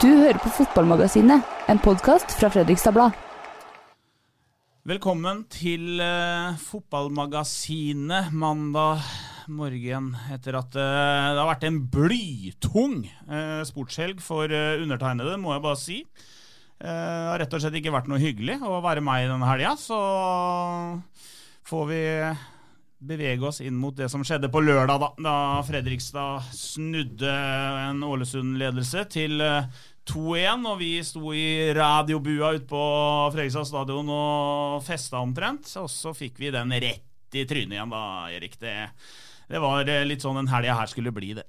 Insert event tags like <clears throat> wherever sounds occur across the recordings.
Du hører på Fotballmagasinet, en podkast fra Fredrikstad Blad. Velkommen til uh, Fotballmagasinet mandag morgen etter at uh, det har vært en blytung uh, sportshelg for undertegnede, må jeg bare si. Det har rett og slett ikke vært noe hyggelig å være meg denne helga, så får vi bevege oss inn mot det som skjedde på lørdag, da, da Fredrikstad snudde en Ålesund-ledelse til eh, 2-1, og vi sto i radiobua ute på Fredrikstad stadion og festa omtrent. Og så fikk vi den rett i trynet igjen, da, Erik. Det, det var eh, litt sånn den helga her skulle bli, det.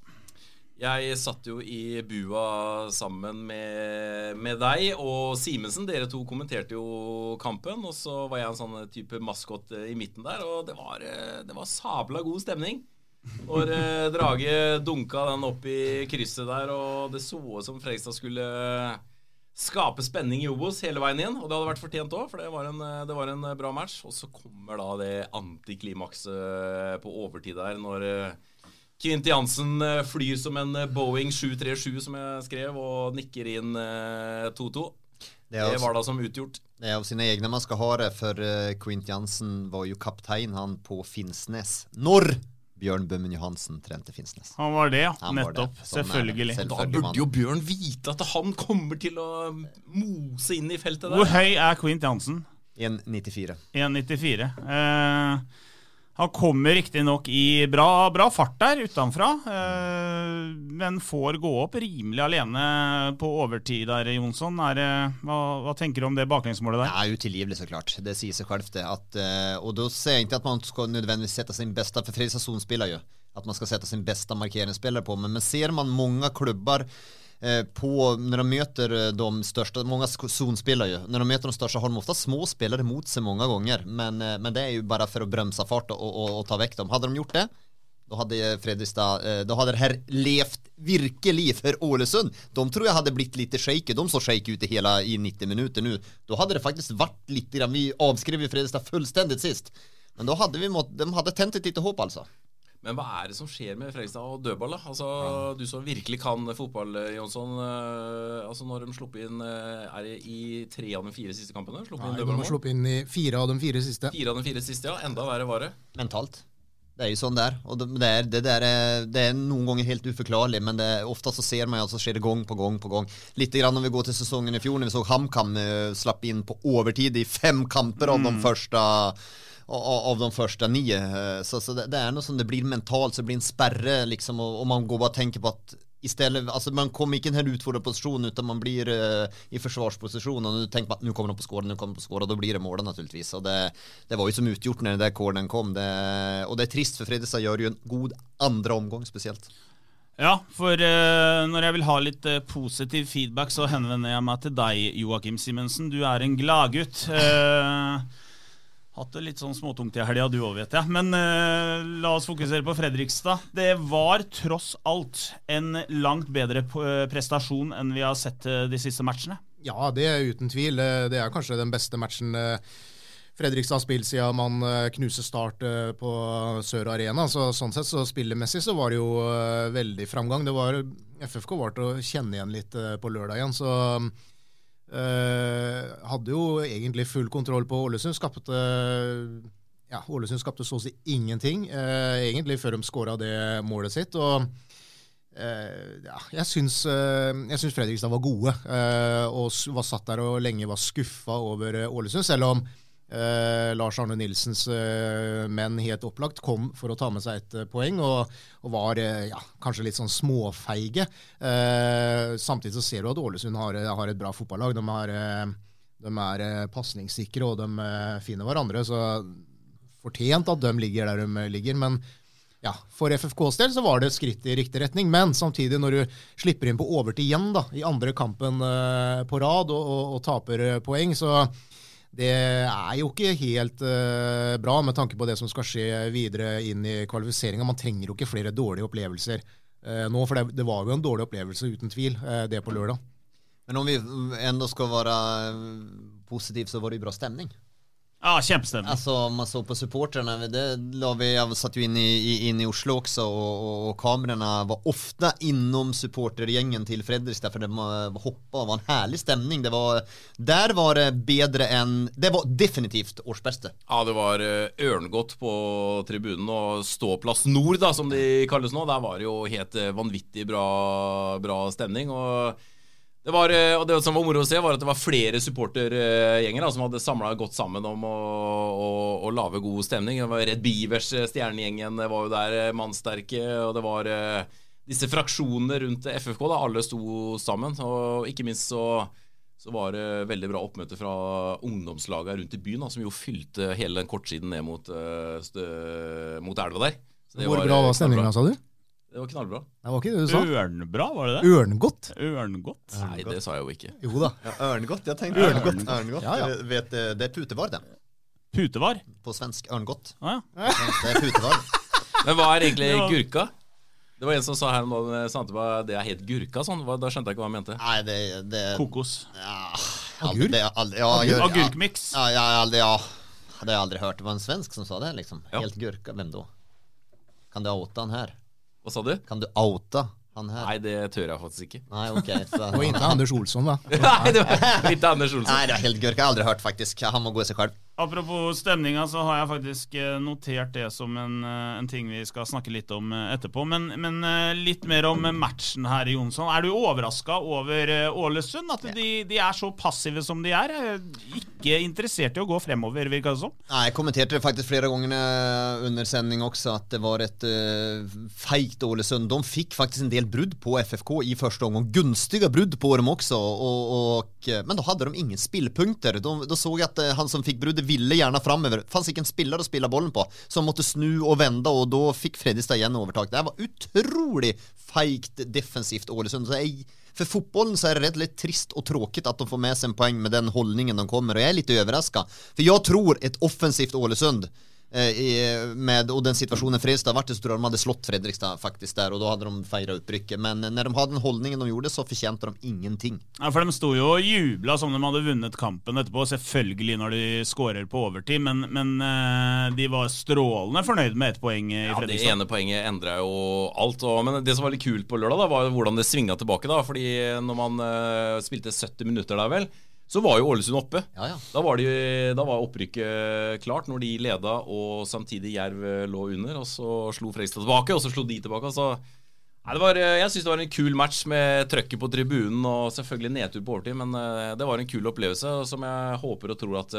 Jeg satt jo i bua sammen med, med deg og Simensen. Dere to kommenterte jo kampen. Og så var jeg en sånn type maskot i midten der. Og det var, eh, det var sabla god stemning. Når eh, Drage dunka den opp i krysset der, og det så ut som Fredrikstad skulle skape spenning i Obos hele veien inn. Og det hadde vært fortjent òg, for det var, en, det var en bra match. Og så kommer da det antiklimakset på overtid der, når eh, Kvint Jansen eh, flyr som en eh, Boeing 737, som jeg skrev, og nikker inn eh, 2-2. Det Det er, var da som utgjort. det er av sine egne man skal ha det, for Quint Jansen var jo kaptein han på Finnsnes. Når Bjørn Bømmen Johansen trente Finnsnes. Han var det, ja. Han var det. Nettopp. Sånn er. Selvfølgelig. Da burde jo Bjørn vite at han kommer til å mose inn i feltet der. Hvor høy er Quint Jansen? 1,94. 1,94. Eh, han kommer riktignok i bra, bra fart der utenfra, eh, men får gå opp rimelig alene på overtid der, Jonsson. Er, det- hva, hva tenker du om det baklengsmålet der? Det er utilgivelig så klart. Det sier seg selv det. At, eh, og da ser jeg ikke at man skal nødvendigvis sette sin beste, for Fredrikstad zonspiller jo, at man skal sette sin beste markeringsspiller på, men, men ser man mange klubbar eh, på, när de möter eh, de största, många sk- zonspelare ju, när de möter de största har de ofta små spelare mot sig många gånger, men, eh, men det är ju bara för att bromsa fart och, och, och ta väck dem. Hade de gjort det, då hade Fredrikstad, da då hade det här levt virkelig för Ålesund. De tror jag hade blivit lite shaky, de såg shaky ut i hela i 90 minuter nu. Då hade det faktiskt varit lite grann, vi avskrev ju Fredrikstad fullständigt sist. Men då hade vi mått, de hade tänt ett lite hopp alltså. Men hva er det som skjer med Fredrikstad og dødball? da? Altså, Du som virkelig kan fotball, eh, Jonsson. eh, altså Når de sluppet inn eh, Er det i tre av de fire siste kampene? Sluppet inn Nei, de har sluppet inn i fire av de fire siste. Fire av de fire siste, ja. Enda verre var det. Mentalt. Det er jo sånn der, og det, er, är, det der er, det er noen ganger helt uforklarlig, men det, ofte så ser man jo at det skjer det gång på gang på gang. Litt grann om vi går til sesongen i fjor, når vi så Hamkam eh, slapp inn på overtid i fem kamper av de første... av av de första nio. Eh, Så, så det, det är något som det blir mentalt, så det blir en spärre liksom och, och man går bara och tänker på att Istället, alltså man kommer ikke i en här posisjon, utan man blir uh, i försvarsposition och nu tänker man att nu kommer de på skåren, nu kommer de på skåren og då blir det målet naturligtvis. Och det, det var ju som utgjort när den där kom. Det, och det är trist för Fredrikstad gör ju en god andra omgång speciellt. Ja, for uh, når jeg vil ha litt uh, positiv feedback, så henvender jeg meg til deg, Joakim Simensen. Du er en gladgutt. Uh, hatt det litt sånn småtungt i helga, du òg, vet jeg. Men eh, la oss fokusere på Fredrikstad. Det var tross alt en langt bedre eh, prestasjon enn vi har sett eh, de siste matchene. Ja, det er uten tvil. Eh, Det er kanskje den beste matchen Fredrikstad har spilt siden man knuser Start på Sør Arena. Så, sånn sett så spillemessig så var det jo veldig framgang. Det var, FFK var til å kjenne igjen litt på lørdag igjen, så eh, hadde jo egentlig full kontroll på Ålesund. Skapte ja, Ålesund skapte så å si ingenting, eh, egentlig, før de skåra det målet sitt. og uh, ja, jeg syns, Fredrikstad var gode, og var satt der og lenge var skuffa over Ålesund. Selv om eh, Lars Arne Nilsens eh, menn helt opplagt kom for å ta med seg et eh, poeng, og, og var eh, ja, kanskje litt sånn småfeige. Eh, samtidig så ser du at Ålesund har, har et bra fotballag. De, har, eh, de er eh, pasningssikre, og de eh, finner hverandre. så fortjent at de ligger der de ligger. Men ja, for FFKs del så var det et skritt i riktig retning. Men samtidig, når du slipper inn på overtid igjen da, i andre kampen eh, på rad og, og, og taper eh, poeng, så det er jo ikke helt uh, bra med tanke på det som skal skje videre inn i kvalifiseringa. Man trenger jo ikke flere dårlige opplevelser uh, nå, for det, det var jo en dårlig opplevelse uten tvil, uh, det på lørdag. Men om vi enda skal være positiv så var det jo bra stämning. Ja, kjempestemning. Alltså man såg på supportrarna, det la vi, jag satt ju inn i, in i Oslo också och, och, och kamerorna var ofta inom supportergängen till Fredrikstad för det var hoppa och var en härlig stämning. Det var, där var det bedre än, det var definitivt årsbäste. Ja, det var eh, ørngodt på tribunen, og Ståplass Nord, da, som de kalles nå, der var det jo helt eh, vanvittig bra, bra stemning. og det, var, eh, og det som var moro å se, var at det var flere supportergjenger som hadde samla godt sammen om å, å, å lage god stemning. Det var Red Beavers, eh, stjernegjengen, var jo der eh, mannsterke, og det var disse fraksjonene rundt FFK. da, Alle sto sammen. Og ikke minst så, så var det veldig bra oppmøte fra ungdomslagene rundt i byen, da, som jo fylte hele den kortsiden ned mot, stø, mot elva der. Så det Hvor bra var stemninga, sa du? Det var knallbra. Det var ikke det du sa? Ørnbra, var det det? Ørngodt? Ørngodt? Nei, det sa jeg jo ikke. Jo da. Ja, ørngodt, jeg tenkte Ørngodt. ørngodt. Ja, ja. Vet, eh, det er putevar det. Putevar? På svensk ørngodt. Ah, ja. Det er putevar. Men hva er egentlig gurka? Det var en som sa her om dagen sant, det det er helt gurka sånn. Da skjønte jeg ikke hva han mente. Nei, det, det Kokos. Ja, Agurk? ja, Agurk- ja, agurkmix. Ja, ja, ja, aldri, ja. Det har jeg aldri hørt. Det var en svensk som sa det, liksom. Helt gurka. Hvem da? Kan du outa den her? Hva sa du? Kan du oute han her? Nei, det tør jeg faktisk ikke. Nei, ok. Så, <laughs> Og ikke Anders Olsson, da. <laughs> Nei, det var ikke Anders Olsson. Nei, det var helt gørk. Jeg har aldri hørt, faktisk. Han må gå i seg selv. Apropos stemninga, så har jeg faktisk eh, notert det som en, eh, en ting vi skal snakke litt om eh, etterpå. Men, men litt mer om matchen her, Jonsson. Er du overraska over Ålesund? At de, de er så passive som de er? Ikke interessert i å gå fremover, virka det som. Nei, jeg kommenterte det faktisk flere ganger under sending også, at det var et uh, feigt Ålesund. De fikk faktisk en del brudd på FFK i første omgang. Gunstige brudd på dem også, og, og, men da hadde de ingen spillpunkter. Da så jeg at eh, han som fikk bruddet, ville gjerne framover. Fanns ikke en spiller å spille bollen på, så han måtte snu og vende, og da fikk Fredrikstad igjen overtak. Det var utrolig feigt defensivt Ålesund. Så jeg for fotbollen så er det rett litt trist og tråkig at de får med seg en poeng med den holdningen de kommer og jeg er litt overraska. For jeg tror et offensivt Ålesund eh, i- med, og den situasjonen Fredrikstad vart i så tror jeg de hadde slått Fredrikstad faktisk der, og da hadde de feira opprykket. Men når de hadde den holdningen de gjorde så fortjente de ingenting. Ja, For de sto jo og jubla som de hadde vunnet kampen etterpå, selvfølgelig når de skårer på overtid, men, men eh, de var strålende fornøyd med ett poeng i Ja, Det ene poenget endra jo alt. Og, men det som var litt kult på lørdag, da, var hvordan det svinga tilbake. da Fordi når man uh, spilte 70 minutter der, vel, så var jo Ålesund oppe. Ja, ja. Da var, de, da var opprykket klart, når de leda og samtidig Jerv eh, lå under. Og så slo Fredrikstad tilbake, og så slo de tilbake. og så Nei, det var, eh, jeg syns det var en kul match med trøkket på tribunen og selvfølgelig nedtur på overtid, men eh, det var en kul opplevelse som jeg håper og tror at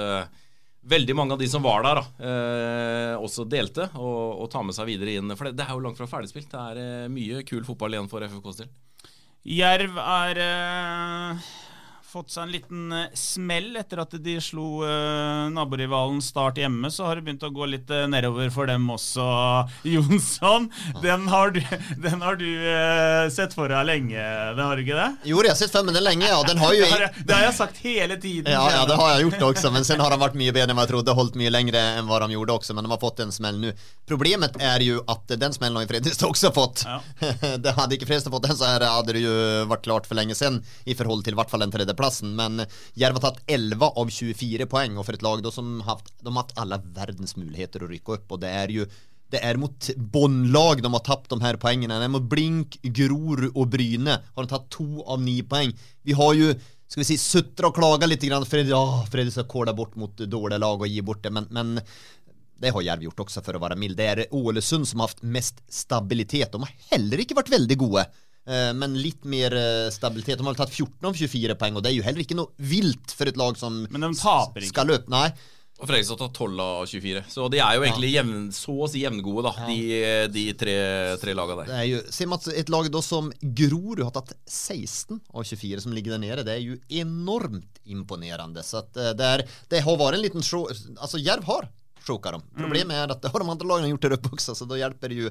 veldig mange av de som var der, da, eh, også delte og, og tar med seg videre inn. For det, det er jo langt fra ferdigspilt. Det er eh, mye kul fotball igjen for FFKs del. Jerv er eh, fått seg en liten eh, smell etter at de slo uh, naborivalen Start hjemme. Så har det begynt å gå litt uh, nedover for dem også, <laughs> Jonsson. Den har du, <laughs> den har du uh, sett for deg lenge, det har du ikke det? Jo, jeg har sett for meg den lenge, Ja, den har jo... <laughs> Det har, jeg, det har jeg sagt hele tiden. Ja, ja, det har jeg gjort også, men sen har de vært mye bedre enn jeg trodde, Holdt mye lengre enn hva de gjorde også, men de har fått en smell nu. Problemet er jo at den smellen har jo Fredrikstad også fått. det hadde ikke Fredrikstad fått den så hadde hade det jo vært klart for lenge siden i forhold til i hvert fall den tredje platsen, men Jerv har tatt 11 av 24 poäng och för ett lag då som haft, de har haft alla världens möjligheter att rycka upp och det är ju det er mot bondlag de har tapt de her poengene. Det er mot Blink, Gror og Bryne har de tatt to av ni poeng. Vi har jo skal vi si, sutra og klaga litt for ja, Fredrik skal kolla bort mot dårlige lag og gi bort det, men, men det har Jerv gjort også, for å være mild. Det er Ålesund som har hatt mest stabilitet. De har heller ikke vært veldig goda Eh, Men litt mer eh, stabilitet. De har tatt 14 av 24 poeng, og det er jo heller ikke noe vilt for et lag som Men de taper ikke. skal løpe. Nei. Og Fredrikstad tar 12 av 24. Så de er jo egentlig jevn, så å si jevngode, da, de, de tre, tre lagene der. Det er jo, se Mats, et lag da som Grorud har tatt 16 av 24 som ligger der nede. Det er jo enormt imponerende. Så at eh, det, er, det har vært en liten show, Altså, Jerv har choka dem. Problemet er at det har de andre lagene gjort der oppe også, så da hjelper det jo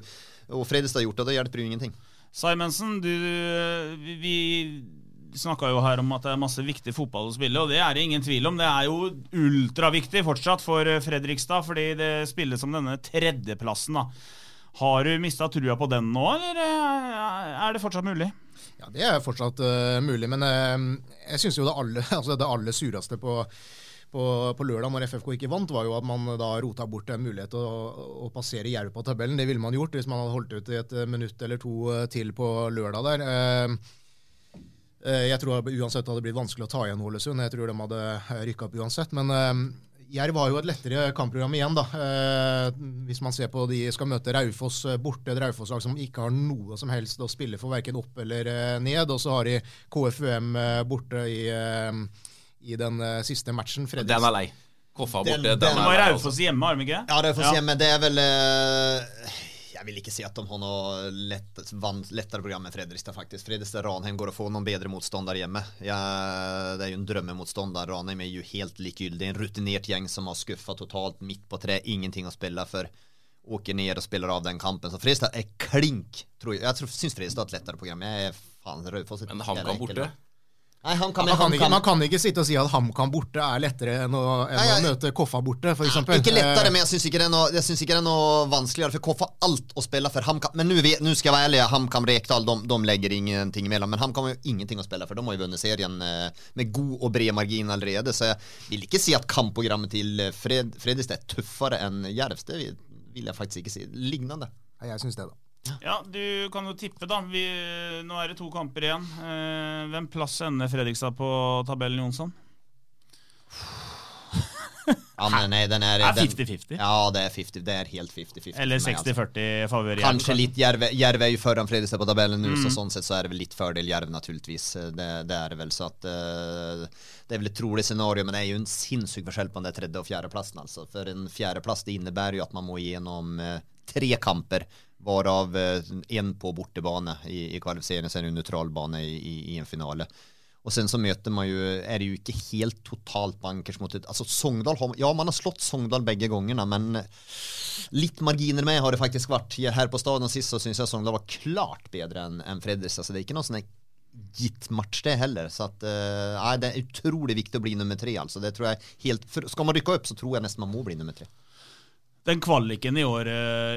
Og Fredrikstad har gjort det, da hjelper det jo ingenting. Simonsen, du Vi snakka jo her om at det er masse viktig fotball å spille, og det er det ingen tvil om. Det er jo ultraviktig fortsatt for Fredrikstad, fordi det spilles om denne tredjeplassen. da. Har du mista trua på den nå, eller er det fortsatt mulig? Ja, Det er fortsatt uh, mulig, men uh, jeg syns jo det aller, <laughs> altså det aller sureste på, på, på, lørdag når FFK ikke vant, var jo at man da rota bort en mulighet til å, å, passere Jerv på tabellen. Det ville man gjort hvis man hadde holdt ut i et minutt eller to til på lørdag der. Uh, jeg tror uansett det hadde blitt vanskelig å ta igjen Ålesund. Jeg tror de hadde rykka opp uansett. Men Jerv har jo et lettere kampprogram igjen, da. Eh, hvis man ser på de skal møte Raufoss borte, et Raufoss-lag som ikke har noe som helst å spille for verken opp eller eh, ned. Og så har de KFUM eh, borte i, eh, i den eh, siste matchen. Fredriks. Den er lei. Koffa borte. Den, den, den var Raufoss hjemme, har de ikke? Ja, Raufoss ja. hjemme. Det er vel eh, jeg vil ikke si at de har noe lett, lettere program enn Fredrikstad. faktisk. Fredrikstad Ranheim går å få noen bedre motstander hjemme. Ja, det er jo en drømmemotstander. Ranheim er jo helt likegyldig. En rutinert gjeng som har skuffa totalt midt på tre. Ingenting å spille for. Åker ned og spiller av den kampen. Så Fredrikstad er klink. Tror jeg jeg syns Fredrikstad har et lettere program. Jeg er faen Raufoss Men HamKam borte? Nei, han kan, man, kan han ikke, man, kan ikke, sitte og si at HamKam borte er lettere enn å, enn nei, å møte Koffa borte, f.eks. Ikke lettere, men jeg syns ikke, ikke, det er noe vanskeligere, for Koffa alt å spille for. HamKam, men nå skal jeg være ærlig, HamKam Rekdal de, de, legger ingenting imellom. Men HamKam har jo ingenting å spille for. De har jo vunnet serien eh, med god og bred margin allerede. Så jeg vil ikke si at kampprogrammet til Fred, Fredrikstad er tøffere enn Jervs. Det vil jeg faktisk ikke si. Lignende. Jeg syns det, da. Ja, du kan jo tippe, da. Vi, nå er det to kamper igjen. Eh, hvem plass ender Fredrikstad på tabellen, Jonsson? <laughs> ja, men nei, den er 50-50? Ja, det er 50, det er helt 50-50. Eller 60-40 favør Jerv? Kanskje litt Jerv. Jerv er jo foran Fredrikstad på tabellen nå, mm. så sånn sett så er det vel litt fordel Jerv, naturligvis. Det, det, er vel. Så at uh, Det er vel et trolig scenario, men det er jo en sinnssyk forskjell på den tredje- og fjerdeplassen. Altså. For en fjerdeplass det innebærer jo at man må gjennom uh, tre kamper Varav en på bortebane i, i kvalifiseringen, sen en neutral bane i, i, en finale. Och sen så möter man ju, är det ju inte helt totalt bankers mot ett, alltså Sogndal har, ja man har slått Sogndal bägge gångerna men lite marginer med har det faktiskt varit. Här på staden sist så syns jag Sogndal var klart bedre än, än Fredrikstad så det är inte någon sån här gitt match det heller. Så att, uh, det är utrolig viktig å bli nummer tre Altså. Det tror jeg helt, for, ska man rykke opp, så tror jeg nesten man må bli nummer tre. Den kvaliken i år,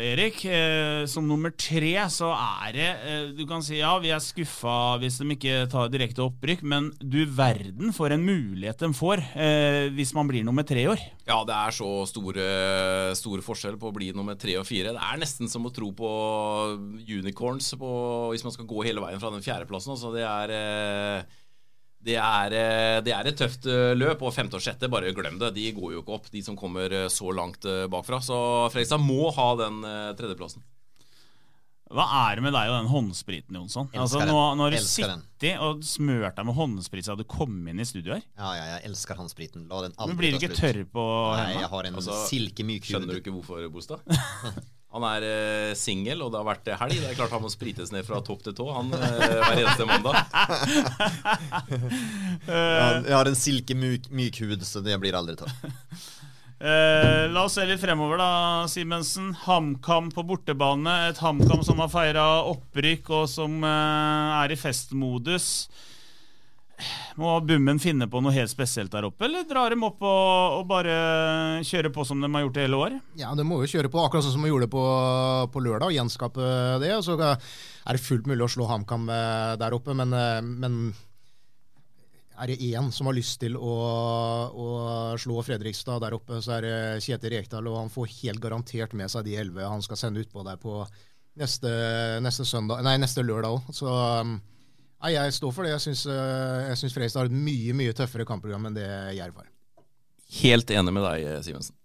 Erik, eh, som nummer tre, så er det eh, Du kan si ja, vi er skuffa hvis de ikke tar direkte opprykk, men du verden for en mulighet de får eh, hvis man blir nummer tre i år. Ja, det er så store, store forskjell på å bli nummer tre og fire. Det er nesten som å tro på unicorns på, hvis man skal gå hele veien fra den fjerdeplassen. Altså, det er eh, det er, eh, det er, et tøft eh, løp, og femte og sjette, bare glem det. De går jo ikke opp, de som kommer eh, så langt bakfra. Så Fredrikstad må ha den tredjeplassen. Hva er det med deg og den håndspriten, Jonsson? Altså, nå, nå har du sittet og smørt deg med håndsprit siden du kom inn i studio her. Ja, ja, jeg elsker håndspriten. Men blir du ikke tørr på hendene? Nei, jeg har en altså, silkemyk hud. Skjønner du ikke hvorfor, Bostad? <laughs> Han er eh, singel, og det har vært helg. Det er klart han må sprites ned fra topp til tå han eh, hver eneste mandag. <laughs> ja, jeg har en silkemyk myk hud, så det blir aldri tatt. <laughs> Eh, la oss se litt fremover, da, Simensen. HamKam på bortebane. Et HamKam som har feira opprykk, og som eh, er i festmodus. Må Bummen finne på noe helt spesielt der oppe, eller drar de opp og, og, bare kjøre på som de har gjort det hele året? Ja, de må jo kjøre på akkurat sånn som de gjorde på, på lørdag, og gjenskape det. Så er det fullt mulig å slå HamKam eh, der oppe, men, eh, men er det én som har lyst til å, å, slå Fredrikstad der oppe, så er det Kjetil Rekdal, og han får helt garantert med seg de elleve han skal sende utpå der på neste, neste, søndag, nei, neste lørdag òg. Nei, Jeg står for det. Jeg syns, eh, jeg syns Fredrikstad har et mye mye tøffere kampprogram enn det Jerv har. Helt enig med deg, Simensen.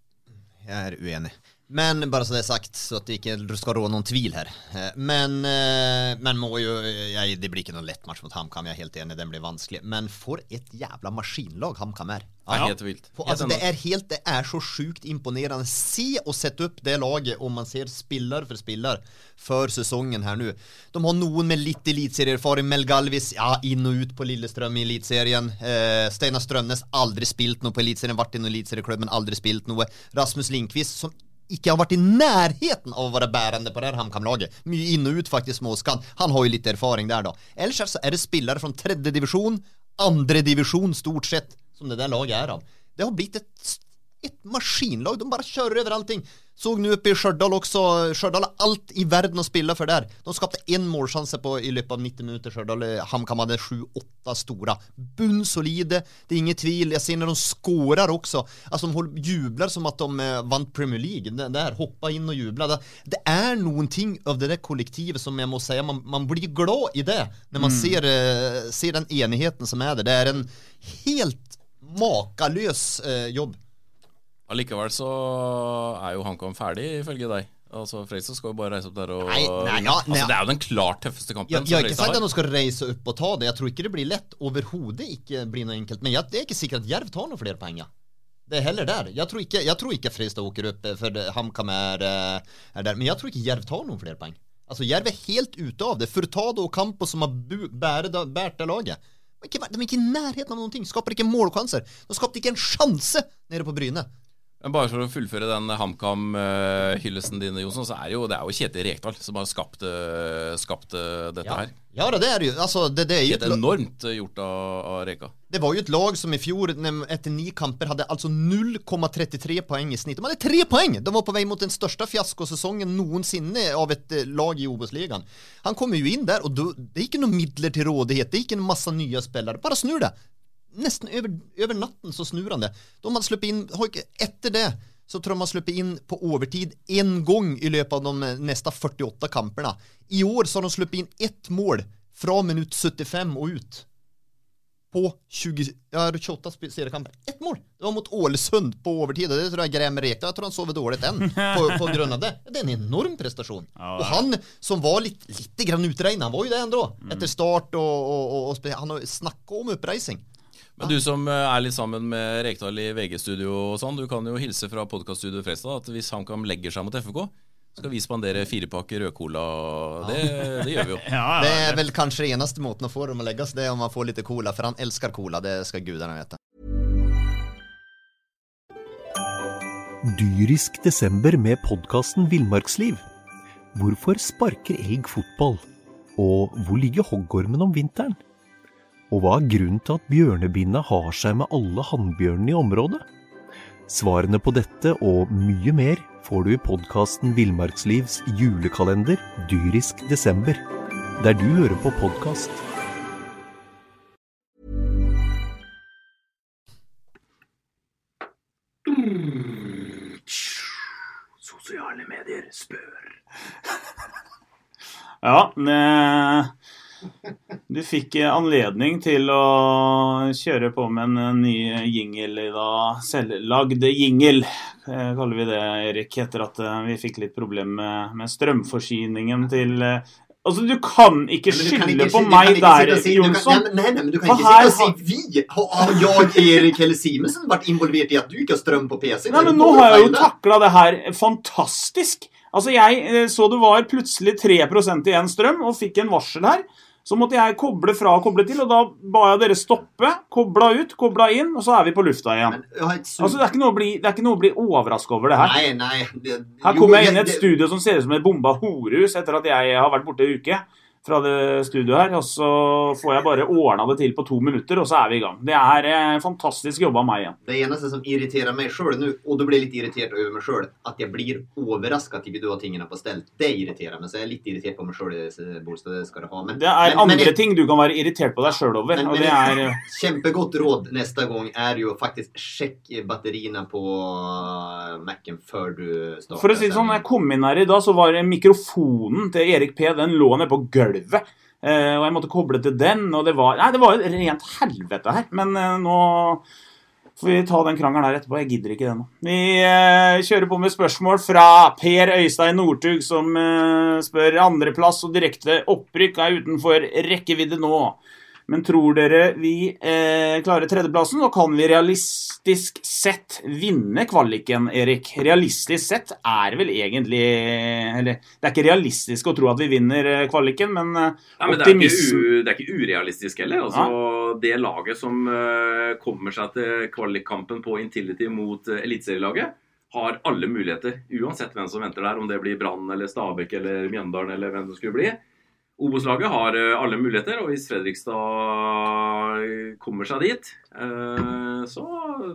Jeg er uenig. Men bare så det er sagt, så at det ikke skal rå noen tvil her. Eh, Men, eh, men må jo jeg, Det blir ikke noen lett match mot HamKam, jeg er helt enig, den blir vanskelig. Men for et jævla maskinlag HamKam er. Ja, helt vilt. For, altså, det er helt, det er så sjukt imponerende. Se og sette opp det laget om man ser spiller for spiller før sesongen her nå. De har noen med litt eliteserieerfaring. Mel Galvis, ja, inn og ut på Lillestrøm i Eliteserien. Eh, Steinar Strømnes, aldri spilt noe på Eliteserien. Vært i noen eliteserieklubb, men aldri spilt noe. Rasmus Lindqvist, som ikke har vært i nærheten av å være bærende på det HamKam-laget. Mye inn og ut faktisk med Oskan. Han har jo litt erfaring der, da. Ellers er det spillere fra tredje divisjon, andre divisjon stort sett, som det der laget er av. Det har blitt et, et maskinlag. De bare kjører over allting. Såg nå oppe i Stjørdal også. Stjørdal har alt i verden å spille for der. De skapte én målsjanse på, i løpet av 90 minutter. Stjørdal HamKam hadde sju-åtte store. Bunnsolide. Det er ingen tvil. Jeg ser når de skårer også. Altså, de jubler som at de eh, vant Premier League. Det, der, hoppa inn og jubla. Det, det er noen ting av det der kollektivet som jeg må si man, man blir glad i det når man Mm. ser, eh, ser den enigheten som er der. Det er en helt makeløs eh, jobb. Allikevel så er jo HamKam ferdig, ifølge deg. Altså, Fredrikstad skal jo bare reise opp der og Nei, nei, ja, nei. altså. Det er jo den klart tøffeste kampen. Jeg, jeg har ikke sagt at de skal reise opp og ta det. Jeg tror ikke det blir lett. Overhodet ikke blir noe enkelt. Men jeg, det er ikke sikkert at Jerv tar noen flere poeng. Det er heller der. Jeg tror ikke, jeg tror ikke Fredrikstad åker opp, eh, for HamKam er, eh, er der. Men jeg tror ikke Jerv tar noen flere poeng. Altså, Jerv er helt ute av det. Furtado og Campo som har båret det laget. De er, ikke, de er ikke i nærheten av noen ting. Skaper ikke målsjanser. De skapte ikke en sjanse nede på Bryne. Men bare for å fullføre den HamKam-hyllesten din, Jonsson, så er jo, det er jo Kjetil Rekdal som har skapt, eh, skapt eh, dette Ja. her. Ja, det er jo. Altså, det, det er jo Helt enormt eh, gjort av, av Reka. Det var jo et lag som i fjor etter ni kamper hadde altså 0,33 poeng i snitt. De hadde tre poeng! De var på vei mot den største fiaskosesongen noensinne av et lag i Obos-ligaen. Han kommer jo inn der, og det er ikke noen midler til rådighet. Det er ikke en masse nye spillere. Bare snur det! Nesten over, over natten så snur han det. De hadde sluppet inn Etter det så tror jeg man slipper sluppet inn på overtid én gang i løpet av de neste 48 kampene. I år så har de sluppet inn ett mål fra minutt 75 og ut på 20, ja, 28 sp- seriekamper. Ett mål! Det var mot Ålesund på overtid, det tror jeg Graham Rekdal Jeg tror han sover dårlig den, på, på grunn av det. Det er en enorm prestasjon. og han som var litt, litt grann utregnet, han var jo det ändå. Etter start og, og, og, og Han har snakka om oppreising. Men du som eh, er litt sammen med Rekdal i VG-studio og sånn, du kan jo hilse fra podkaststudioet Fredstad at hvis HamKam legger seg mot FK, skal vi spandere fire pakker rødcola. Det, det gjør vi jo. <laughs> det er vel kanskje eneste måten å få dem å legge seg, det er om man får litt cola, for han elsker cola. Det skal gudene vite. Dyrisk desember med podkasten Villmarksliv. Hvorfor sparker elg fotball? Og hvor ligger hoggormen om vinteren? Og hva er grunnen til at bjørnebinna har seg med alle hannbjørnene i området? Svarene på dette og mye mer får du i podkasten Villmarkslivs julekalender Dyrisk desember, der du hører på podkast. Sosiale medier spør. <laughs> Ja, det, du fikk eh, anledning til å kjøre på med en eh, ny jingle i dag. Selvlagd jingle, eh, kaller vi det, Erik, etter at vi fikk litt problemer med, strømforsyningen til Altså, du kan ikke skylde på meg der, si- Jonsson. kan-. Nei, nei, men du kan For ikke sitte og si vi. Har, jeg, Erik eller Simensen vært involvert i at du ikke har strøm på PC? Nei, men nå har jeg jo takla det her fantastisk. Altså, jeg så det var plutselig 3% igjen strøm, og fikk en varsel her. Så måtte jeg koble fra og koble til, og da ba jeg dere stoppe. Kobla ut, kobla inn, og så er vi på lufta igjen. Altså, Det er ikke noe å bli, det er ikke noe å bli overraska over det her. Nei, nei. Det, Her kommer jeg inn i et det- studio som ser ut som et bomba horehus etter at jeg har vært borte en uke fra det studioet her, og så får jeg bare ordna det til på to minutter, og så er vi i gang. Det er eh, fantastisk jobba av meg igjen. Det eneste som irriterer meg sjøl nå, og da blir jeg litt irritert over meg sjøl, at jeg blir overraska til du har tingene på stell. Det irriterer meg, så jeg er litt irritert på meg sjøl. Bolstad, det skal du ha. Men, Det er men- andre men, ting du kan være irritert på deg sjøl over, Men, og det er eh, <laughs> Kjempegodt råd neste gang er jo faktisk sjekk batteriene på uh, Mac-en før du starter. For å si det sånn, jeg kom inn her i dag, så var mikrofonen til Erik P. Den lå nede på gulvet. Eh, og jeg måtte koble til den, og det var Nei, det var et rent helvete her. Men eh, nå Får vi ta den krangelen her etterpå. Jeg gidder ikke det nå. Vi eh, kjører på med spørsmål fra Per Øystein Northug, som spør andreplass og direkte opprykk er utenfor rekkevidde nå. Men tror dere vi eh, klarer tredjeplassen, og kan vi realistisk sett vinne kvaliken, Erik? Realistisk sett er vel egentlig Eller det er ikke realistisk å tro at vi vinner eh, kvaliken, men, eh, Nei, men det, er u, det er ikke urealistisk heller. Altså, Det laget som uh, kommer seg til kvalikkampen på Intility mot uh, eliteserielaget, har alle muligheter. Uansett hvem som venter der, om det blir Brann eller Stabæk eller Mjøndalen eller hvem det skulle bli. Obos-laget har eh, alle muligheter, og hvis Fredrikstad kommer seg dit, eh, så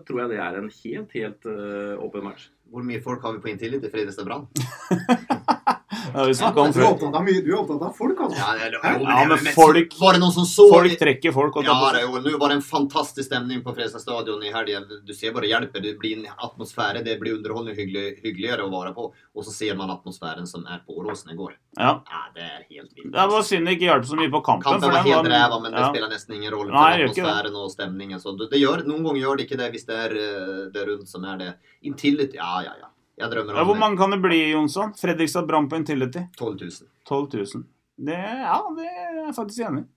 tror jeg det er en helt, helt eh, åpen match. Hvor mye folk har vi på inntil til Fredrikstad Brann? <laughs> Ja, vi snakka om Du er opptatt av, du er opptatt av folk, altså. Ja, det, Ja, men folk, Var det noen som så folk trekker folk. Ja, det, jo, nå var det en fantastisk stemning på Fredrikstad stadion i helgen. Du ser bare hjelper. Det blir en atmosfære. Det blir underholdende hyggelig, hyggeligere å være på. Og så ser man atmosfæren som er på Åråsen i går. Ja. det er helt vilt. Det var synd det ikke hjalp så mye på kampen. Kampen for var den helt ræva, men det spiller nesten ingen rolle for det det. atmosfæren og stemningen. Så det, det gjør, noen ganger gjør det ikke det hvis det er eh, det rundt som er det. Intility, ja, ja, ja. Jeg drømmer Ja, om hvor mange kan det bli, Jonsson? Fredrikstad Brann på Intility? 12 000. 12 000. Det, ja, det er jeg faktisk enig i.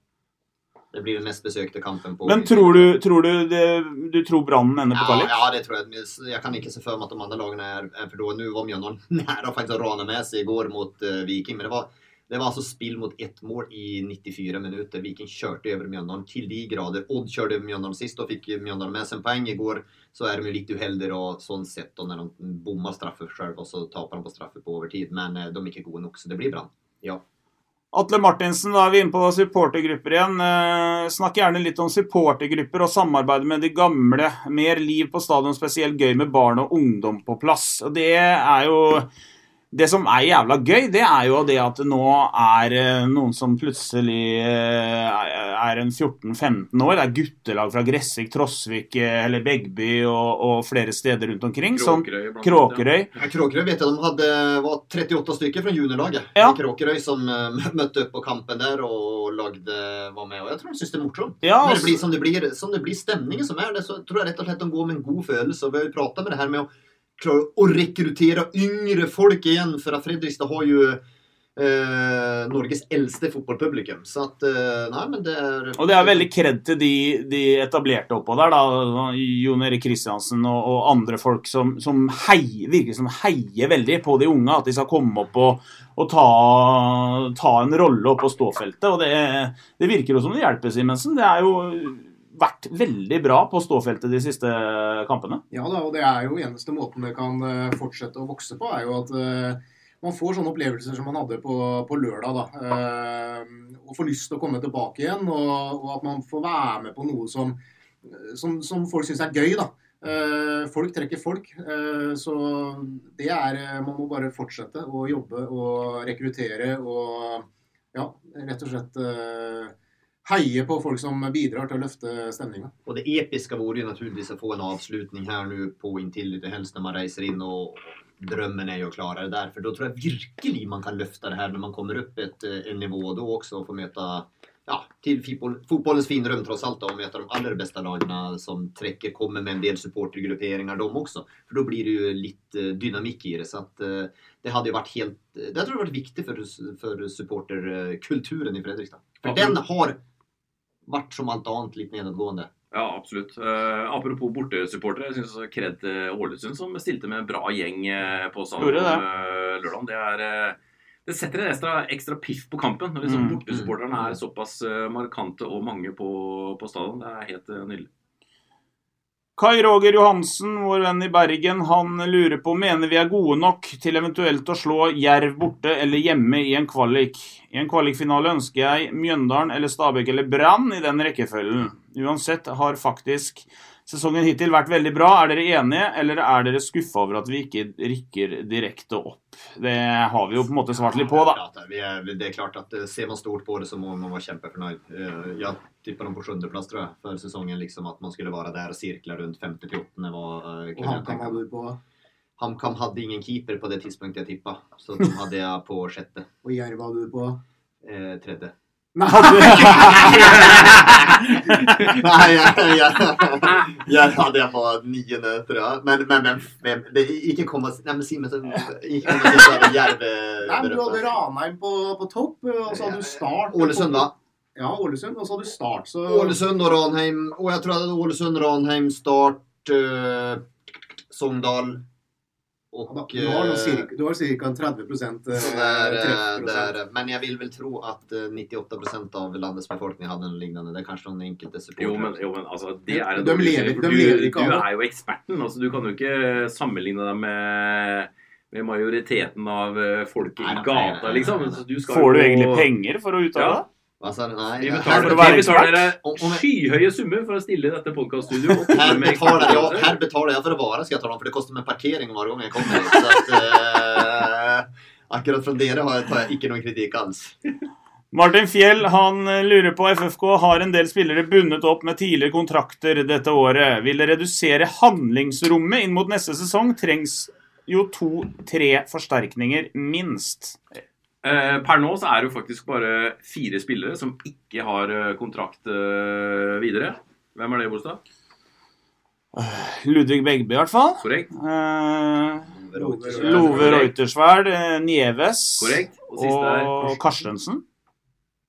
Det blir den mest besøkte kampen på Men tror du, tror du, det, du tror Brannen ender på Ja, kvalik? ja, det tror jeg. Jeg kan ikke se for meg at de andre lagene er, er for dårlige. Nå var Mjøndalen <laughs> nære faktisk å rane med seg i går mot uh, Viking. Men det var, det var altså spill mot ett mål i 94 minutter. Viking kjørte over Mjøndalen til de grader. Odd kjørte over Mjøndalen sist og fikk Mjøndalen med seg en poeng. I går så er de litt uheldige og sånn sett og når de bommer straffe selv, og så taper de på straffe på overtid. Men eh, de er ikke gode nok, så det blir Brann. Ja. Atle Martinsen, da er vi inne på supportergrupper igjen. Eh, snakk gjerne litt om supportergrupper og samarbeid med de gamle. Mer liv på stadion, spesielt gøy med barn og ungdom på plass. Det er jo Det som er jævla gøy, det er jo det at nå er eh, noen som plutselig eh, er en 14-15 år. Det er guttelag fra Gressvik, Trosvik eh, eller Begby og, og flere steder rundt omkring. Kråkerøy, blant Kråkerøy. Ja, Kråkerøy vet jeg de hadde, var 38 stykker fra juniorlaget. Ja. Kråkerøy som <laughs> møtte opp på kampen der og lagde, var med. Og jeg tror de syns det er morsomt. Ja, Når det altså- blir som det blir, som det blir stemningen som er det, så tror jeg rett og slett de går med en god følelse. Og vi har jo pratet med det her med å klare å rekruttere yngre folk igjen, for Fredrikstad har jo eh, Norges eldste fotballpublikum. Så at eh, Nei, men det er Og det er veldig kred til de, de etablerte oppå der, da. Jon Erik Kristiansen og, og andre folk som, som heier, virker som heier veldig på de unge. At de skal komme opp og, og ta, ta en rolle opp på ståfeltet. Og det, det virker jo som det hjelper, Simensen. Det er jo vært veldig bra på ståfeltet de siste kampene. Ja da, og det er jo eneste måten det kan eh, fortsette å vokse på, er jo at eh, man får sånne opplevelser som man hadde på, på lørdag. da. Eh, og får lyst til å komme tilbake igjen, og, og at man får være med på noe som, som, som folk syns er gøy. da. Folk trekker folk. så det er Man må bare fortsette å jobbe og rekruttere og ja, rett og slett eh, heie på folk som bidrar til å løfte stemninga. Og det episke vore jo naturligvis å få en avslutning her nå på Intility, helst når man reiser inn. og Drømmen er jo klarere det der, for da tror jeg virkelig man kan løfte det her når man kommer opp et eh, en nivå. Da også og få møte ja, til fotball, fotballens fine tross alt, og møte de aller beste lagene som trekker, kommer med en del supportergrupperinger, de også. For da blir det jo litt eh, dynamikk i det. så at eh, Det hadde jo vært helt, det har vært viktig for, for supporterkulturen i Fredrikstad. For den har vært som alt annet litt nedadgående. Ja, absolutt. Uh, apropos bortesupportere. Jeg syns kred til Ålesund, som stilte med en bra gjeng eh, på det. eh, lørdag. Det, er, det setter en ekstra, ekstra piff på kampen når liksom Mm. bortesupporterne er såpass markante og mange på, på stadion. Det er helt nydelig. Kai Roger Johansen, vår venn i Bergen, han lurer på mener vi er gode nok til eventuelt å slå Jerv borte eller hjemme i en kvalik. I en kvalikfinale ønsker jeg Mjøndalen eller Stabæk eller Brann i den rekkefølgen. Uansett har faktisk sesongen hittil vært veldig bra. Er dere enige, eller er dere skuffa over at vi ikke rykker direkte opp? Det har vi jo på en måte svart litt på, da. Ja, det er klart at eh, Ser man stort på det, så må man være kjempefornøyd. Eh, Jeg tipper dem på sjuendeplass tror jeg, før sesongen. liksom At man skulle være der og sirkle rundt 50-14. Og HamKam hadde du på HamKam hadde ingen keeper på det tidspunktet jeg tippa, så de hadde jeg på sjette. Og Jerv hadde du på Eh, tredje. Nei, jeg, jeg, jeg hadde jeg på niende, tror jeg. Men, men, men, men det, ikke kom og Nei, men Simen Ikke kom og si at Jerve Nei, men Du hadde Ranheim på, på topp, og så hadde du Start Ålesund, da? Ja, Ålesund. Og så hadde du Start, så Ålesund og Ranheim. Og jeg tror jeg hadde Ålesund, Ranheim, Start, uh, Sogndal og du har, cirka, du har ca. 30 det er, er, Men jeg vil vel tro at 98% av landets befolkning hadde noe lignende. Det er kanskje noen enkelte supportere. Jo, men, jo, men altså, det er en de lever, de du, du, er jo eksperten. Altså, du kan jo ikke sammenligne deg med, med majoriteten av folket i gata, liksom. Du Får du egentlig penger for å uttale det? Altså, nei, vi betaler, vi betaler dere skyhøye summer for å stille i dette podkaststudioet. Her, betaler jeg, her betaler jeg for å være, skal jeg ta for det koster meg parkering hver gang jeg kommer hit. Så at, uh, akkurat fra dere har jeg, tar jeg ikke noen kritikk alls. Martin Fjell han lurer på FFK har en del spillere bundet opp med tidligere kontrakter dette året. Vil det redusere handlingsrommet inn mot neste sesong? Trengs jo to-tre forsterkninger, minst. Eh, per nå så er det jo faktisk bare fire spillere som ikke har eh, kontrakt eh, videre. Hvem er det, Bolstad? Ludvig Begby, i hvert fall. Korrekt. Eh, Love Reutersverd, Nieves Korrekt. Og, og Karstensen.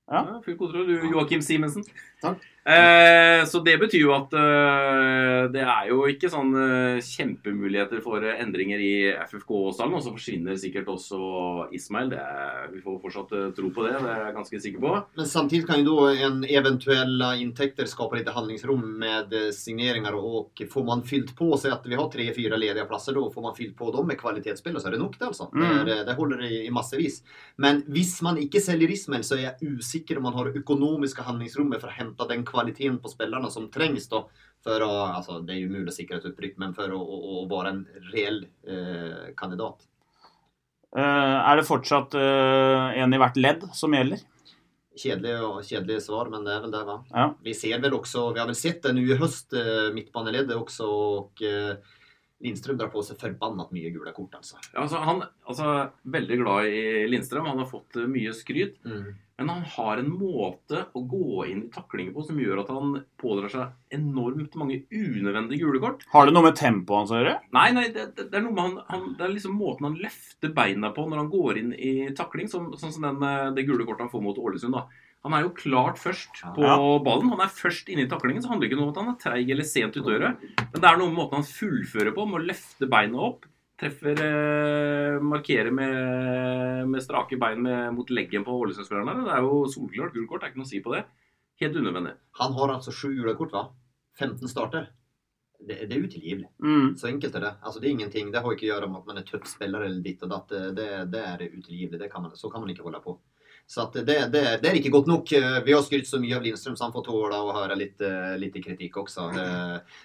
Ja. ja full kontroll. Joakim Simensen. Takk. Eh, så det betyr jo at eh, det er jo ikke sånn eh, kjempemuligheter for endringer i FFK-stallen. Og så forsvinner sikkert også Ismail. Er, vi får fortsatt tro på det, det er jeg ganske sikker på. Men samtidig kan jo da en eventuelle inntekter skape litt handlingsrom med signeringer. Og får man fylt på seg at vi har tre-fire ledige plasser, da får man fylt på dem med kvalitetsspill, og så er det nok, det, altså. Mm. Det, det, holder i, i massevis. Men hvis man ikke selger Ismail, så er jeg usikker om man har økonomiske handlingsrommet for å hente den kvaliteten kvaliteten på spillerne som trengs da, for å altså, Det er jo mulig å sikre et opprykk, men for å, å, å være en reell eh, kandidat. Uh, er det fortsatt uh, en i hvert ledd som gjelder? Kjedelig, kjedelig svar, men det er vel det, va? Ja. Vi ser vel også, vi har vel sett en i høst, uh, midtbaneleddet også. og Lindstrøm drar på seg forbannet mye gule kort, altså. Ja, altså han altså, veldig glad i Lindstrøm. Han har fått mye skryt. Mm. Men han har en måte å gå inn i taklinger på som gjør at han pådrar seg enormt mange unødvendige gule kort. Har det noe med tempoet hans å gjøre? Nei, nei det, det, er noe med han, han, det er liksom måten han løfter beina på når han går inn i takling, sånn som, som den, eh, det gule kortet han får mot Ålesund. da. Han er jo klart først på ja. ballen. Han er først inne i taklingen. Så handler det ikke noe om at han er treig eller sent ut døra. Men det er noe med måten han fullfører på, med å løfte beina opp treffer eh, Markerer med, med, strake bein med, mot leggen på Ålesund-spillerne. Det er jo solklart gult kort, det er ikke noe å si på det. Helt unødvendig. Han har altså sju gule kort, hva? 15 starter. Det, det er utilgivelig. Mm. Så enkelt er det. Altså, det er ingenting. Det har ikke å gjøre med at man er toppspiller eller ditt og datt. Det, det er utilgivelig. Kan man, så kan man ikke holde på. Så det, det, det, er ikke godt nok. Vi har skrytt så mye av Lindstrøm, så han får tåle å høre litt, litt kritikk også.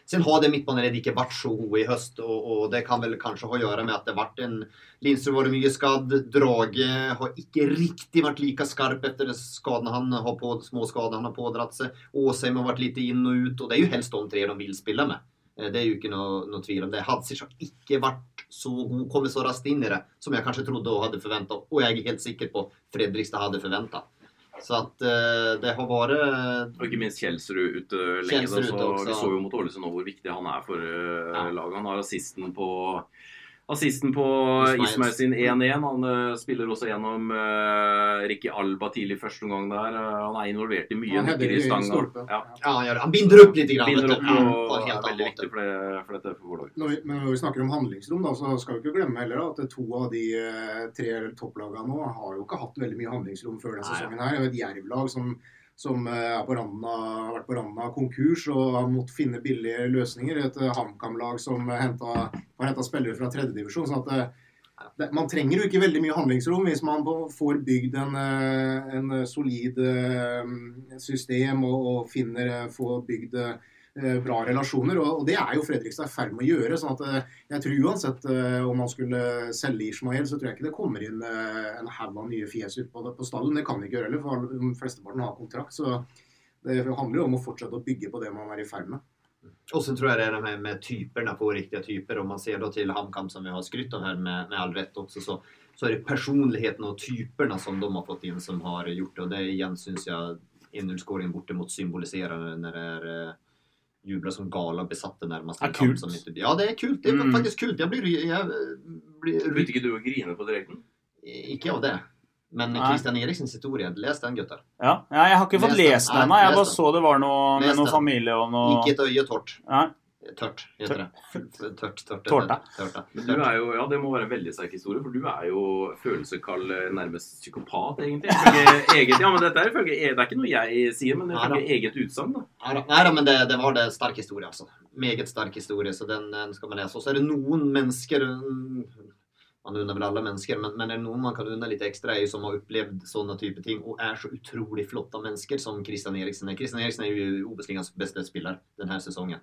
Sen har det midtbaneleddet ikke vært så god i høst, og, og, det kan vel kanskje ha å gjøre med at det ble en Lindstrøm var mye skadd. Drage har ikke riktig vært like skarp etter skadene han har på, små skadene han har pådratt seg. Åsheim har vært litt inn og ut, og det er jo helst de tre de vil spille med. Eh, det er jo ikke noe, noe tvil om det. Hadzic har ikke vært så god, kommet så raskt inn i det som jeg kanskje trodde og hadde forventa, og jeg er helt sikker på Fredrikstad hadde forventa. Så at uh, det har vært Og ikke minst Kjelsrud ute lenge. Kjelsrud så, vi så jo mot Ålesund nå hvor viktig han er for uh, ja. laget. Han har assisten på Assisten på Ismail sin 1-1. Han uh, spiller også gjennom uh, Ricky Alba tidlig første omgang der. Uh, han er involvert i mye. Han, i stang, ja. ja, han, han binder opp litt. Grann, binder opp og, og er veldig viktig for, det, for dette for når vi, men når vi snakker om handlingsrom, da, så skal vi ikke glemme heller at to av de tre topplagene nå har jo ikke hatt veldig mye handlingsrom før denne sesongen. her. Et jervlag som som eh, har vært på randen av konkurs og har måttet finne billige løsninger. Et eh, HamKam-lag som hentet, har henta spillere fra tredjedivisjon. sånn eh, man trenger jo ikke veldig mye handlingsrom hvis man får bygd en, en solid system og, og finner, får bygd bra relasjoner. Og, det er jo Fredrikstad i ferd med å gjøre. sånn at eh, jeg tror uansett eh, om man skulle selge Ishmael, så tror jeg ikke det kommer inn en haug av nye fjes på, på stallen. Det kan vi ikke gjøre heller, for flesteparten har kontrakt. Så det handler jo om å fortsette å bygge på det man er i ferd med. Og så tror jeg det er det med, med typerna på riktige typer. Om man ser da til HamKam som vi har skrytt av her med, med all rett også, så, så er det personligheten og typerna som de har fått inn, som har gjort det. Og det igjen syns jeg 1-0-scoringen bortemot symboliserer når det är jublar som gala besatte nærmest. Ja, en kamp kult. Ja, det er kult. Det er faktisk kult. Jeg blir... jeg blir Begynte ikke du å grine på direkten? Ikke av det. Men Kristian Eriksens historie, les den, gutter. Ja, ja jeg har ikke fått lest den ennå. Jeg bare så det var noe med noe familie og noe Ikke et øye tårt. Nei. Tørt, heter det. Tørt, tørt, tørt, tørta. Men du er jo, ja, Det må være en veldig sterk historie, for du er jo følelsekald, eh, nærmest psykopat, egentlig. <laughs> Eget, ja, men dette er ifølge Det er ikke noe jeg sier, men det er ifølge eget utsagn. Nei da, men det, det var det sterk historie, altså. Meget sterk historie, så den, den skal man lese. Og så er det noen mennesker mm, Man unner vel alle mennesker, men, men er det noen man kan unne litt ekstra, er jo som har opplevd sånne type ting og er så utrolig flotte mennesker som Christian Eriksen er. Christian Eriksen er jo Obos-ligaens beste spiller denne sesongen.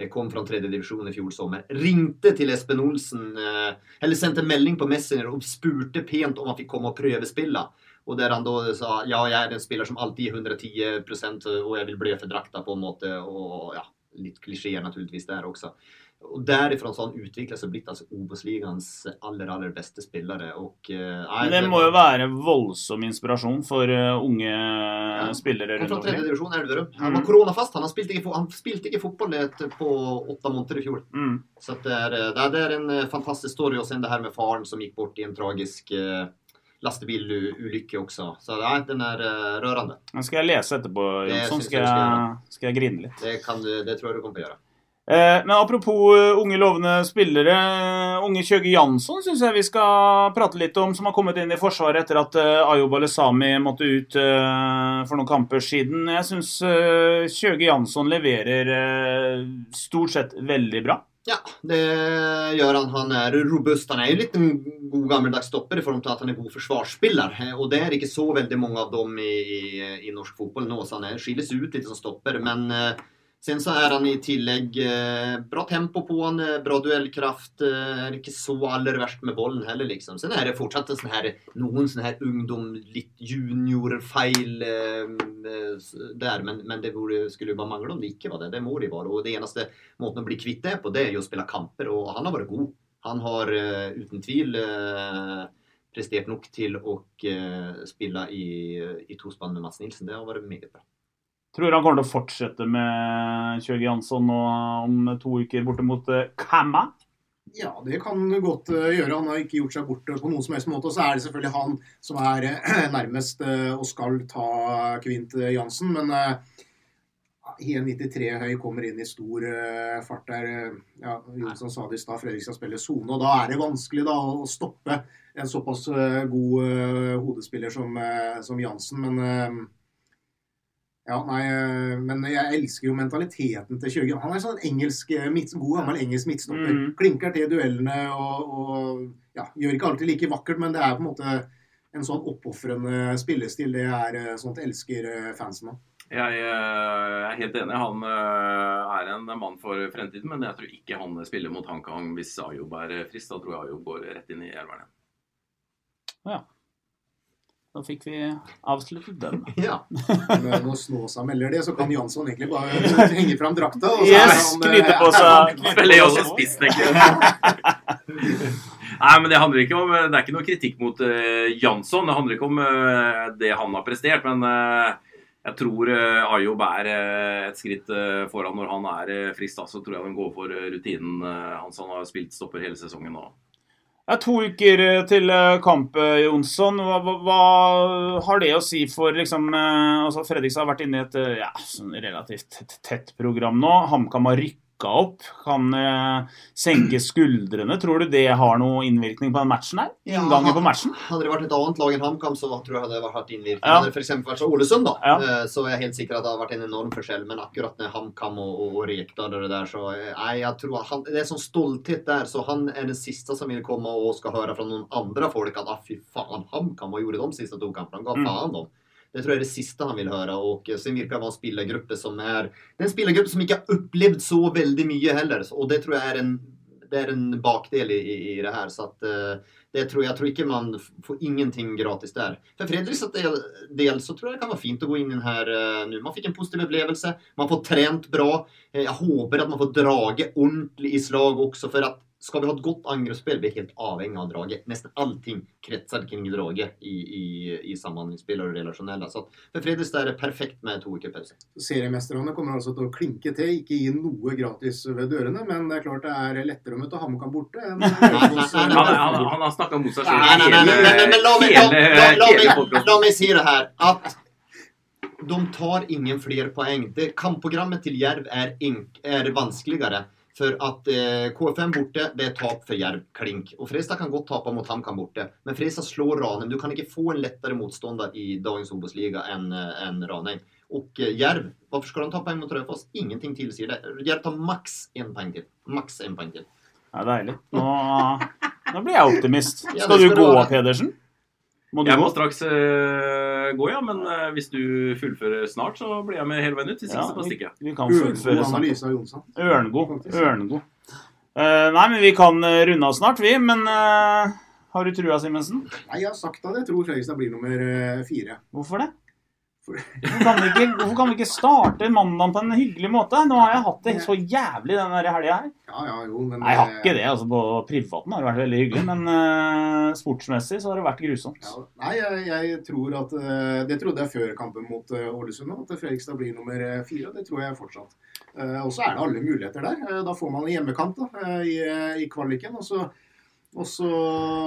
Eh, Kom fra tredje divisjon i fjor sommer. Ringte til Espen Olsen, eh, eller sendte melding på Messenger og spurte pent om han fikk komme og prøvespille. Og der han da sa ja, jeg er en spiller som alltid gir 110 og jeg vil blø for drakta på en måte. Og ja, litt klisjeer naturligvis der også. Og derifra så har han utviklet seg blitt altså Obos-ligaens aller, aller beste spillere. Og, eh, nei, det må jo være voldsom inspirasjon for unge unge spillere Han rundt tredje divisjon Elverum. Han Mm. var koronafast. Han, har spilt ikke, han spilte ikke fotball på åtte måneder i fjor. Mm. Så det, er, eh, det er- en eh, fantastisk story. Og sen det her med faren som gikk bort i en tragisk eh, lastebilulykke også. Så nei, den er eh, rørende. Den skal jeg lese etterpå, Det Jonsson. Skal skal jeg, grine litt. Det, kan du, det tror jeg du kommer til å gjøre. Eh, men apropos eh, unge lovende spillere. eh, Unge Kjøge Jansson syns jeg vi skal prate litt om, som har kommet inn i Forsvaret etter at Ayub Alesami måtte ut for noen kamper siden. Jeg syns uh, Kjøge Jansson leverer stort sett veldig bra. Ja, det gjør han. Han er robust. Han er jo litt en god gammeldags stopper i form til at han er god forsvarsspiller. Og det er ikke så veldig mange av dem i, i, i norsk fotball nå, så han er, skilles ut litt som stopper. Men eh, sen så er han i tillegg eh, bra tempo på han, eh, bra duellkraft. Eh, er ikke så aller verst med bollen heller, liksom. Sen er det fortsatt sånn her, noen sånne her ungdom, litt juniorfeil eh, eh, der, men, men det skulle jo bare mangle om det ikke var det. Det må de være. Og det eneste måten å bli kvitt det på, det er jo å spille kamper, og han har vært god. Han har eh, uten tvil eh, prestert nok til å eh, spille i, i tospann med Mats Nilsen. Det har vært meget bra. Tror han kommer til å fortsette med Kjøge Jansson nå om to uker borte mot eh, Kamma. Ja, det kan godt eh, gjøre. Han har ikke gjort seg bort på noen som helst måte. Og så er det selvfølgelig han som er eh, <clears throat> nærmest eh, og skal ta Kvint eh, Jansen. Men eh, 1,93 høy kommer inn i stor eh, fart der. eh, Ja, Jonsson sa det i stad, Fredrik skal spille sone. Og da er det vanskelig da å stoppe en såpass eh, god eh, hodespiller som, eh, som Jansen. Men eh, ja, nei, eh, men jeg elsker jo mentaliteten til Kjøge. Han er sånn engelsk, eh, midt, god gammel engelsk midtstopper. Mm. Klinker til duellene og, og ja, gjør ikke alltid like vakkert, men det er på en måte en sånn oppofrende spillestil. Det er eh, sånt elsker fansen av. Jeg jeg er helt enig. Han er en mann for fremtiden, men jeg tror ikke han spiller mot HamKam hvis Ayob er frist. Da tror jeg Ayob går rett inn i elveren igjen. Ja. Da fikk vi avsluttet den. <laughs> Ja. Men eh, når Snåsa melder det, så kan Jansson egentlig bare <laughs> henge fram drakta. og så Yes, han, eh, knyte på seg- han- Spiller også spiss, tenker jeg. <laughs> Nei, men Det handler ikke om, det er ikke noe kritikk mot uh, Jansson. Det handler ikke om uh, det han har prestert. Men uh, jeg tror uh, Ayub er eh, et skritt eh, foran når han er uh, frisk. Da, så tror jeg de går for eh, rutinen eh, hans. Han har spilt stopper hele sesongen nå. Det er to uker eh, til eh, kamp, eh, Jonsson. Hva, hva, hva har det å si for liksom altså Fredrikstad har vært inne i et ja, sånn relativt tett program nå. HamKam har rykka opp. Kan eh, senke <clears throat> skuldrene. Tror du det har noe innvirkning på den matchen her? Inngangen på matchen? Hadde det vært et annet lag enn HamKam, så tror jeg det hadde hatt innvirkning. Ja. Hadde det f.eks. vært så Ålesund, da, Ja. eh, så er jeg helt sikker at det hadde vært en enorm forskjell. Men akkurat med HamKam og, og, og Rekdal og det der, så eh, nei, jeg tror han, Det er sånn stolthet der, så han er den siste som vil komme og skal høre fra noen andre folk at ah, fy faen, HamKam, hva gjorde de siste to kampene? Ga Mm. de? dem. Det tror jeg er det siste han vil høre. Og eh, sen virker det være en spillergruppe som er Det er en spillergruppe som ikke har opplevd så veldig mye heller. Og det tror jeg er en det er en bakdel i, i, det her. Så at eh, det tror, jeg tror ikke man får ingenting gratis der. For Fredriksstads del, del så tror jeg det kan være fint å gå inn i den her eh, nå. Man fikk en positiv opplevelse. Man får trent bra. Eh, jeg håper at man får drage ordentlig i slag også. For at skal vi ha et godt angrepsspill, vi er helt avhengig av draget. Nesten allting kretser kring draget i, i, i samhandlingsspill og det relasjonelle. Så for Fredrikstad er det perfekt med to uker pause. Seriemesterne kommer altså til å klinke til, ikke gi noe gratis ved dørene. Men det er klart det er lettere å møte HamKam borte enn. Han, han, han har snakka mot seg Nei, nei, nei, nei, nei, men la meg, la, la, la, meg, la meg si det her. At de tar ingen flere poeng. Det, kampprogrammet til Jerv er, er vanskeligere. For at eh, KFM borte, det er tap for Jerv. Klink. Og Fredrikstad kan godt tape mot HamKam borte. Men Fredrikstad slår Ranheim. Du kan ikke få en lettere motstander i dagens Obos-liga enn en Ranheim. Og eh, Jerv, hvorfor skal de ta poeng mot Raufoss? Ingenting tilsier det. Jerv tar maks én poeng til. Maks én poeng til. Det er deilig. Nå, nå blir jeg optimist. Skal du skal du gå. Pedersen? Må du jeg må straks eh, gå, ja. Men eh, hvis du fullfører snart, så blir jeg med hele veien ut. Hvis Ja, ikke, så bare stikker jeg. vi kan fullføre God analyse av Jonsson. Ørngod. Ørngod. Uh, nei, men vi kan eh, runde av snart, vi. Men uh, har du trua, Simensen? Nei, jeg har sagt at jeg tror Fredrikstad blir nummer eh, fire. Hvorfor det? Hvorfor kan, vi ikke, hvorfor kan vi ikke starte mandagen på en hyggelig måte? Nå har jeg hatt det så jævlig den helga her. Ja, ja, jo, men Nei, jeg har ikke det. altså På privaten har det vært veldig hyggelig, men uh, sportsmessig så har det vært grusomt. Ja, nei, jeg, jeg tror at uh, Det trodde jeg før kampen mot Ålesund Ålesund at Fredrikstad blir nummer eh, fire. Det tror jeg fortsatt. Eh, Og så er det alle muligheter der. Eh, Da får man en hjemmekamp da, eh, i, i kvaliken. og så og så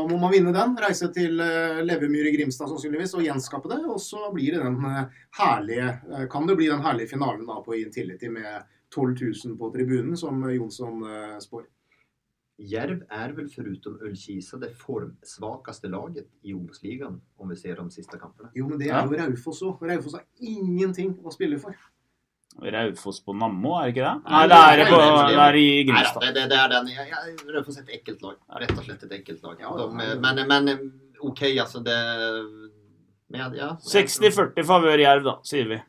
må man vinne den, reise til Levemyr i Grimstad sannsynligvis og gjenskape det. Og så blir det den eh, herlige, eh, kan det bli den herlige finalen da på Intility med 12 000 på tribunen, som Jonsson eh, spår. Jerv er vel foruten Ullkisa det formsvakeste laget i Obos-ligaen, om vi ser de siste kampene. Jo, men det er jo Raufoss òg. Raufoss har ingenting å spille for. Raufoss på Nammo, er det ikke det? Nei, det er, på, det er i Grimstad. Nei, det, det er den. Jeg, Raufoss er et ekkelt lag. Rett og slett et ekkelt lag. De, men, men OK, altså det ja, 60-40 favør Jerv, da, sier vi.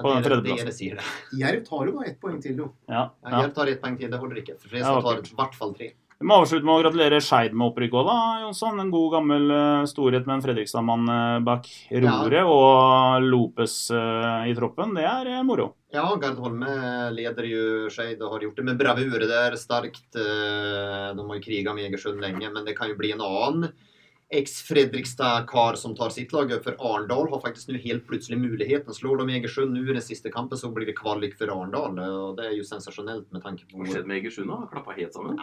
På den tredjeplassen. Jerv tar jo bare ett poeng til, jo. Ja, Ja, ja. Jerv tar ett poeng til, det holder ikke. For Ja, Fredrikstad tar i hvert fall tre. Vi må avslutte med å gratulere Skeid med opprykk òg, da, Jonsson. En god gammel eh, storhet med en Fredrikstad-mann eh, bak roret og Lopes eh, i troppen. Det er moro. Ja, Gard Holme leder jo Skeid og har gjort det med bravur. Det er sterkt. De har jo kriga med Egersund lenge, men det kan jo bli en annen eks-Fredrikstad-kar som tar sitt lag. For Arendal har faktisk nå helt plutselig muligheten. Slår de Egersund nå i den siste kampen, så blir det kvalik for Arendal. Og det er jo sensasjonelt med tanke på Hva skjedde med Egersund? da? Klappa helt sammen?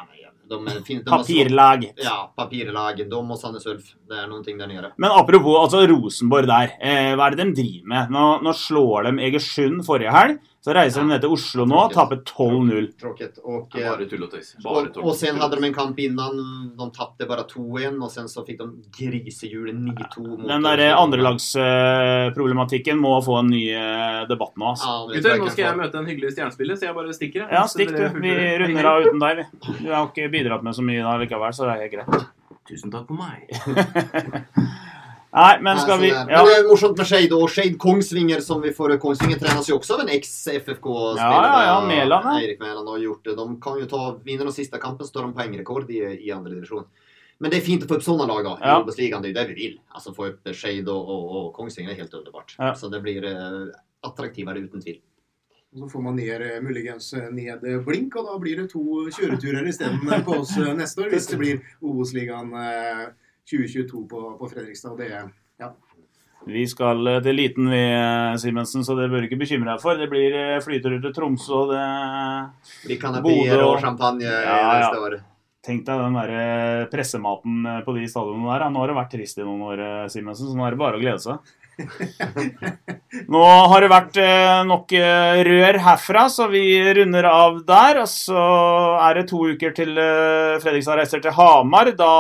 de, er fin- de papirlaget. Ja, papirlaget. De og Sandnes Ulf. Det er noen ting der nede. Men apropos altså Rosenborg der. Eh, hva er det de driver med? Nå, nå slår de Egersund forrige helg. Så reiser de ned til Oslo nå og taper 12-0. Tråkigt. Och, Det bare tull og tøys. Bare tull och sen hade de en kamp innan. De tappade bara 2-1 och sen så fick de grisehjulet 9-2 mot... Den der andrelagsproblematikken må få en ny eh, debatt nå. Altså. Ja, Gutter, nå skal jeg møte en hyggelig stjernespiller, så jeg bare stikker. jeg. Ja, stikk du. Vi runder av uten deg, vi. Du har ikke bidratt med så mye da likevel, så det er helt greit. Tusen takk for meg. <laughs> Nei, men skal vi Ja, Men det er morsomt med Skeid og Skeid Kongsvinger som vi får Kongsvinger trenes jo også av en eks-FFK-spiller. Ja, ja, ja, Mæland, ja. Eirik Mæland har gjort det. De kan jo ta vinner den siste kampen, så tar de poengrekord i, i andre divisjon. Men det er fint å få opp sånne lag da, i Ja. Det er jo det vi vil. Altså Få opp Skeid og, og, og Kongsvinger er helt underbart. Ja. Så det blir uh, attraktivere uten tvil. Og så får man ned, eh, muligens eh, ned blink, og da blir det to kjøreturer isteden på oss neste år. Hvis det blir Obos-ligaen eh, 2022 på, på Fredrikstad. og Det, ja. vi skal eh, til Liten vi, eh, Simensen, så det bør du ikke bekymre deg for. Det blir eh, flyturer til Tromsø, og det blir kanapier og champagne ja, neste ja. år. Tenk deg den der pressematen på de stadionene der. Nå har det vært trist i noen år, Simensen, så nå er det bare å glede seg. <laughs> Nå har det vært nok rør herfra, så vi runder av der. Og så er det to uker til Fredrikstad reiser til Hamar. Da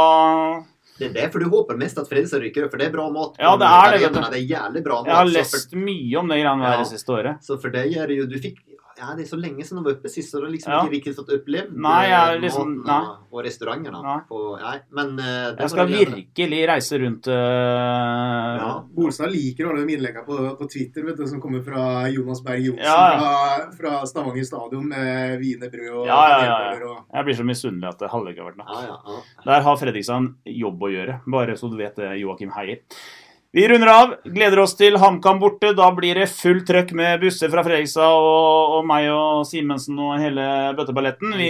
Det er derfor du håper mest at Fredrikstad rykker opp, for det er bra mat. Ja, det er det, vet du. Det er jævlig bra mat. Jeg har lest mye om det greiene der det siste året. Så for det jo Du fikk ja, det er så lenge siden de var oppe sist, så det har liksom Ja. ikke riktig fått opplevd Nei, jeg eh, liksom- nei. og, restauranter, restaurantene. Nei. På, nei, men uh, Jeg skal virkelig reise rundt uh, Ja, Bolstad liker alle de innleggene på, på Twitter vet du, som kommer fra Jonas Berg Johnsen Ja, ja. Fra, fra Stavanger stadion med wienerbrød og Ja, ja, ja, ja. og Jeg blir så misunnelig at det halve ikke har vært nok. Ja, ja, ja. Der har Fredrikstad jobb å gjøre, bare så du vet det, Joakim Heier. Vi runder av. Gleder oss til HamKam borte. Da blir det fullt trøkk med busser fra Fredrikstad og, og meg og Simensen og hele bøtteballetten. Vi,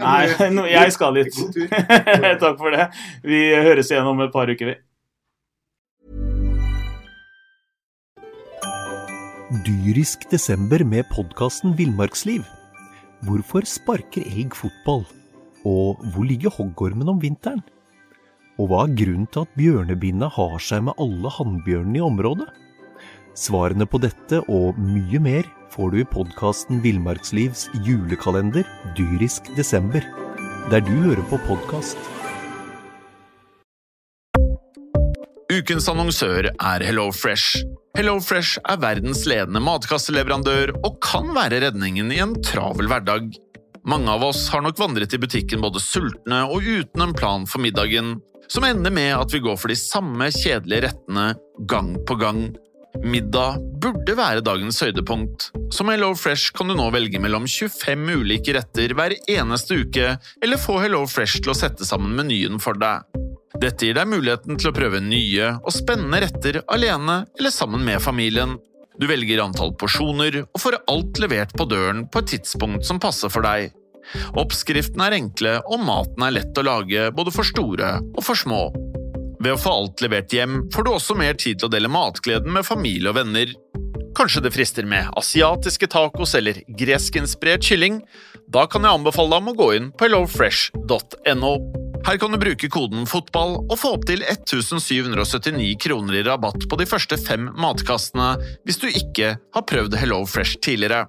nei, no, jeg skal dit. <laughs> <laughs> Takk for det. Vi høres igjen om et par uker, vi. Dyrisk desember med podkasten Villmarksliv. Hvorfor sparker elg fotball? Og hvor ligger hoggormen om vinteren? Og hva er grunnen til at bjørnebinna har seg med alle hannbjørnene i området? Svarene på dette og mye mer får du i podkasten Villmarkslivs julekalender Dyrisk desember, der du hører på podkast. Ukens annonsør er HelloFresh. HelloFresh er verdens ledende matkasseleverandør og kan være redningen i en travel hverdag. Mange av oss har nok vandret i butikken både sultne og uten en plan for middagen, som ender med at vi går for de samme kjedelige rettene gang på gang. Middag burde være dagens høydepunkt. Som HelloFresh kan du nå velge mellom 25 ulike retter hver eneste uke, eller få HelloFresh til å sette sammen menyen for deg. Dette gir deg muligheten til å prøve nye og spennende retter alene eller sammen med familien. Du velger antall porsjoner og får alt levert på døren på et tidspunkt som passer for deg. Oppskriftene er enkle, og maten er lett å lage både for store og for små. Ved å få alt levert hjem får du også mer tid til å dele matgleden med familie og venner. Kanskje det frister med asiatiske tacos eller greskinspirert kylling? Da kan jeg anbefale deg om å gå inn på hellofresh.no. Her kan du bruke koden FOTBALL og få opptil 1779 kroner i rabatt på de første fem matkastene hvis du ikke har prøvd HelloFresh tidligere.